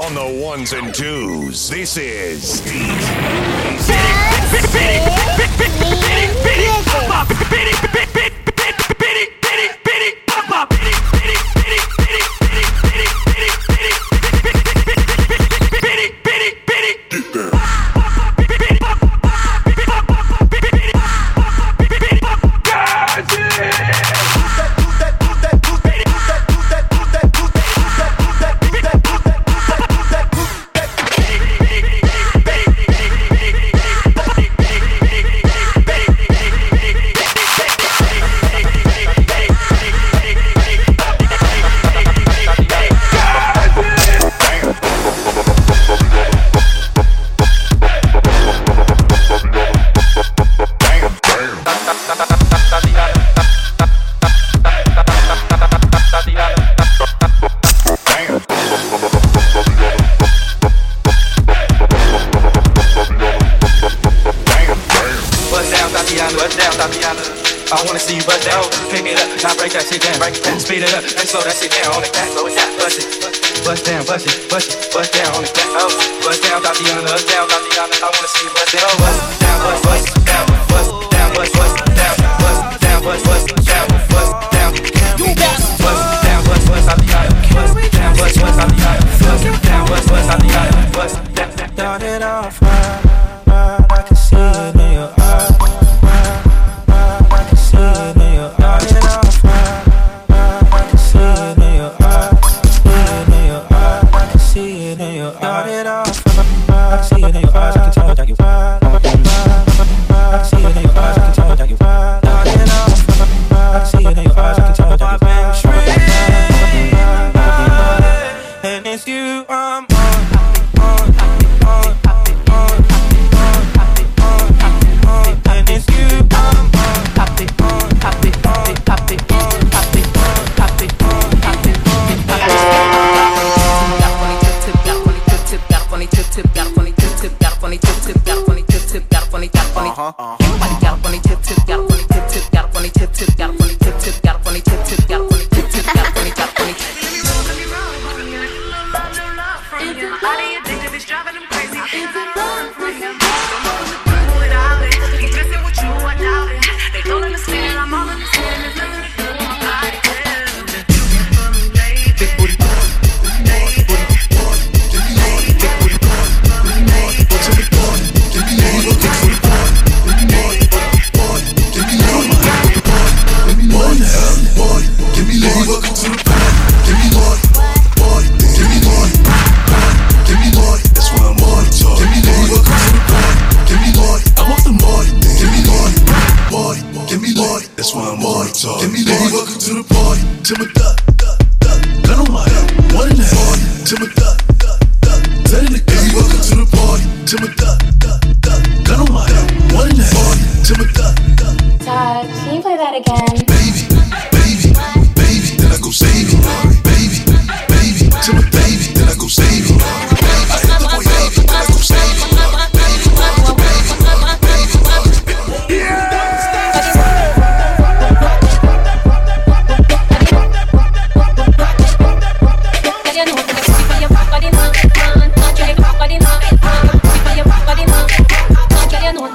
on the ones and twos. This is I wanna see you bust down, pick it up, now break that shit down, break it down, speed it up, and slow that shit down on the cat, slow it down, bust it, bust down, bust it, bust it, bust down on the cat, oh, bust down, Tatiana, bust down, Tatiana. I wanna see you bust down, bust down, bust, bust down, bust down, bust, bust down, bust, bust down, bust eyes. I can tell that you right. And it's you I'm on, on, on. That's to a thug.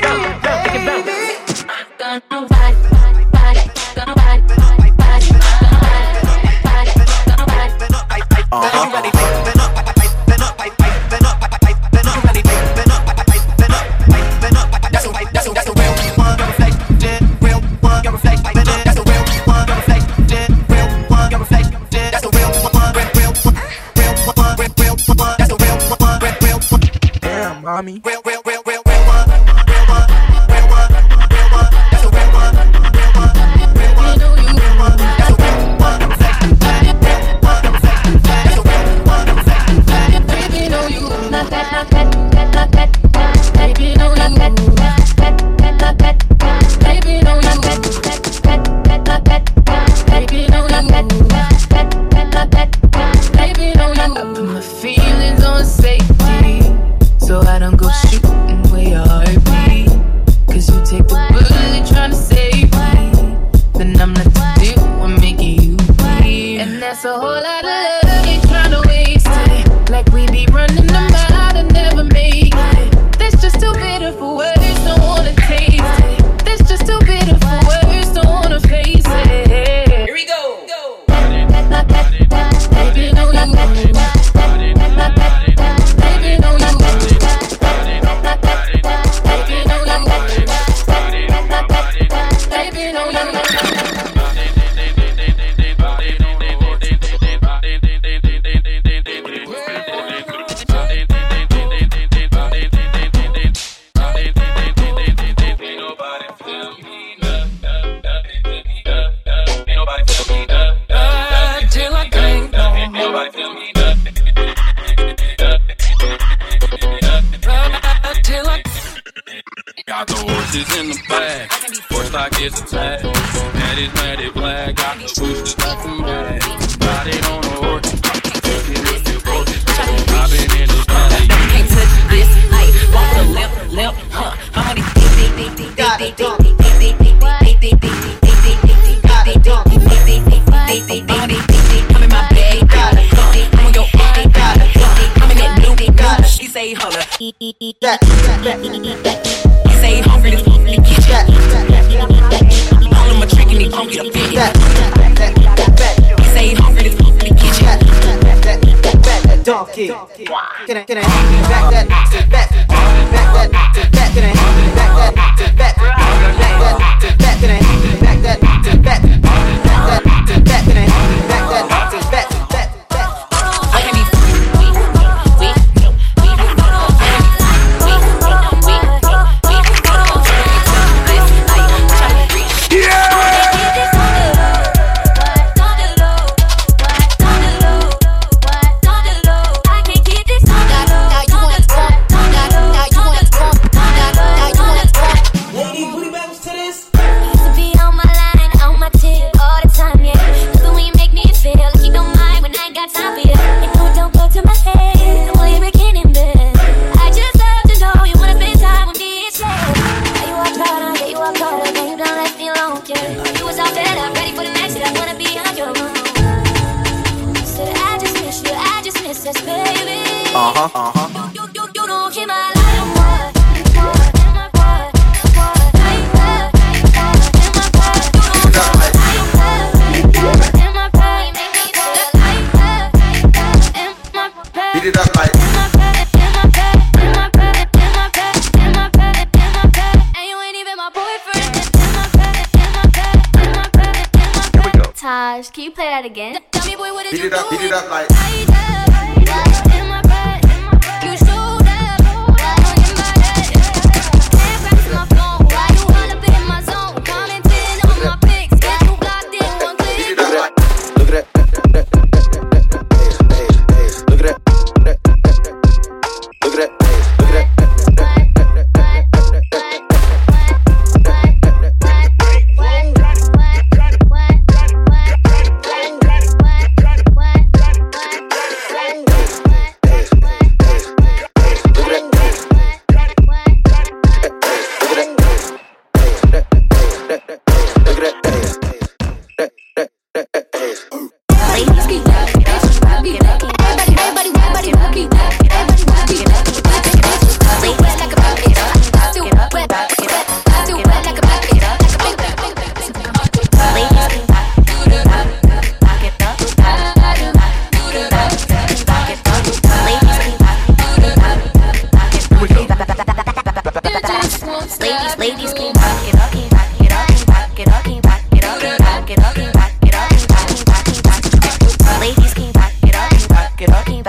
back, go, go, take it back. bitches in the back, Four stock is attacked. That is mad at black. Got the boosters, got some. Got it on a horse. I've been in. Can't touch this. Walk the huh? How many say holla. Can I, can I, back that, back, back. you play that again? Tell me, boy, what did beat you it up, beat it up like.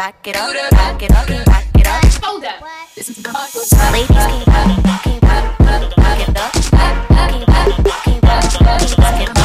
back it up, back it up, back it up. Hold up. Ladies keep rocking, rocking, rocking, rocking, rocking, rocking, rocking, rocking, back it up.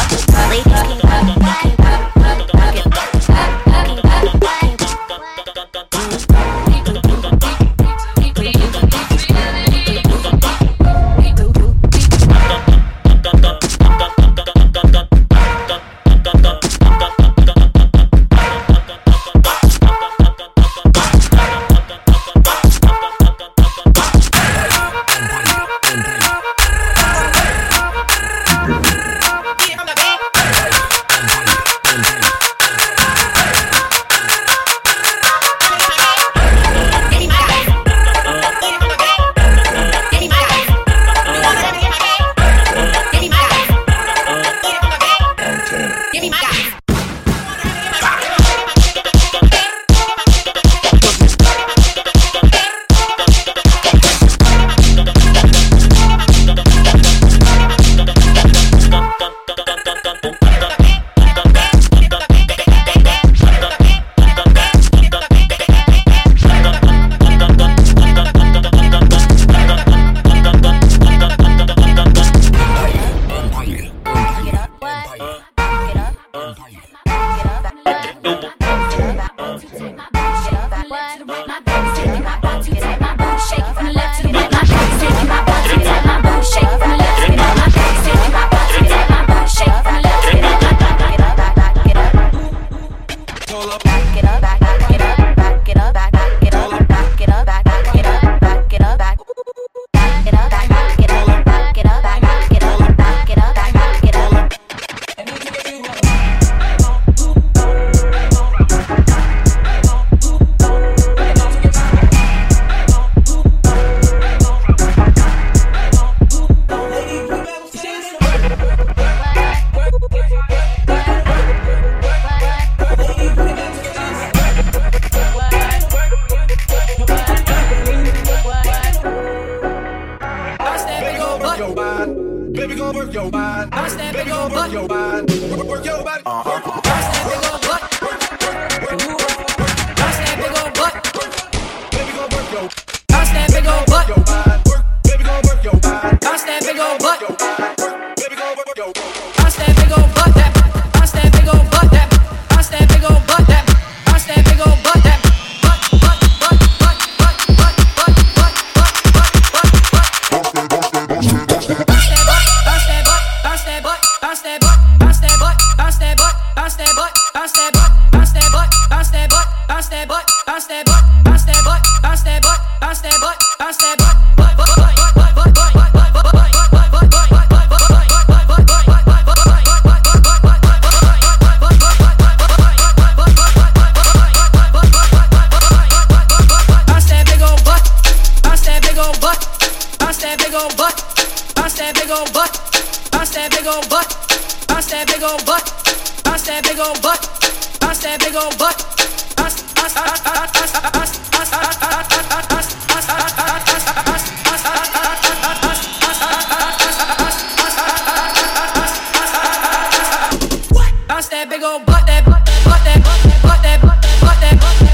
know why. gon' butt. Bounce that big old butt, that butt, butt, that butt, butt, that butt, butt, that butt.